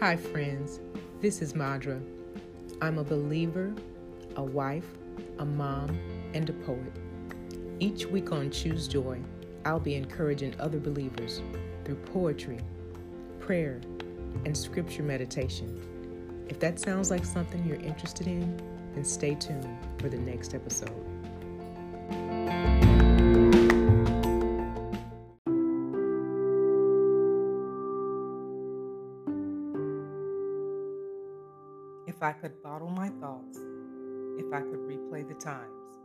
Hi, friends. This is Madra. I'm a believer, a wife, a mom, and a poet. Each week on Choose Joy, I'll be encouraging other believers through poetry, prayer, and scripture meditation. If that sounds like something you're interested in, then stay tuned for the next episode. If I could bottle my thoughts, if I could replay the times,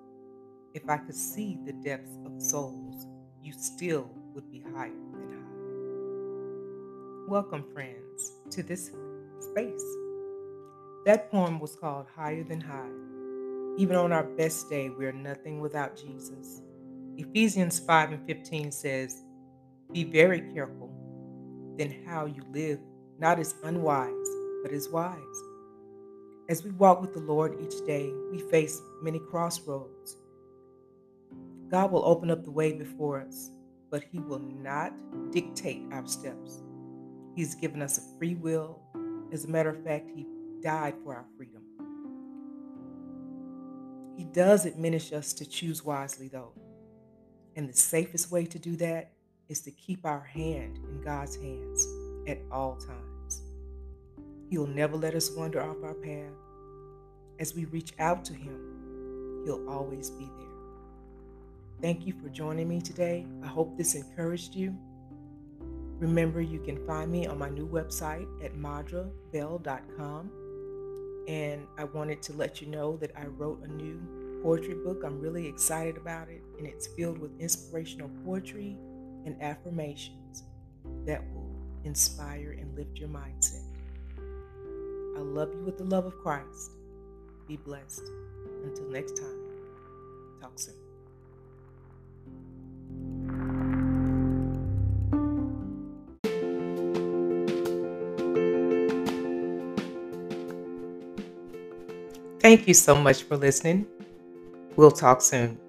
if I could see the depths of souls, you still would be higher than high. Welcome, friends, to this space. That poem was called Higher Than High. Even on our best day, we are nothing without Jesus. Ephesians 5 and 15 says, Be very careful then how you live, not as unwise, but as wise as we walk with the Lord each day, we face many crossroads. God will open up the way before us, but He will not dictate our steps. He's given us a free will. As a matter of fact, He died for our freedom. He does admonish us to choose wisely, though. And the safest way to do that is to keep our hand in God's hands at all times. He'll never let us wander off our path. As we reach out to Him, He'll always be there. Thank you for joining me today. I hope this encouraged you. Remember, you can find me on my new website at madrabell.com. And I wanted to let you know that I wrote a new poetry book. I'm really excited about it, and it's filled with inspirational poetry and affirmations that will inspire and lift your mindset. I love you with the love of Christ. Be blessed. Until next time, talk soon. Thank you so much for listening. We'll talk soon.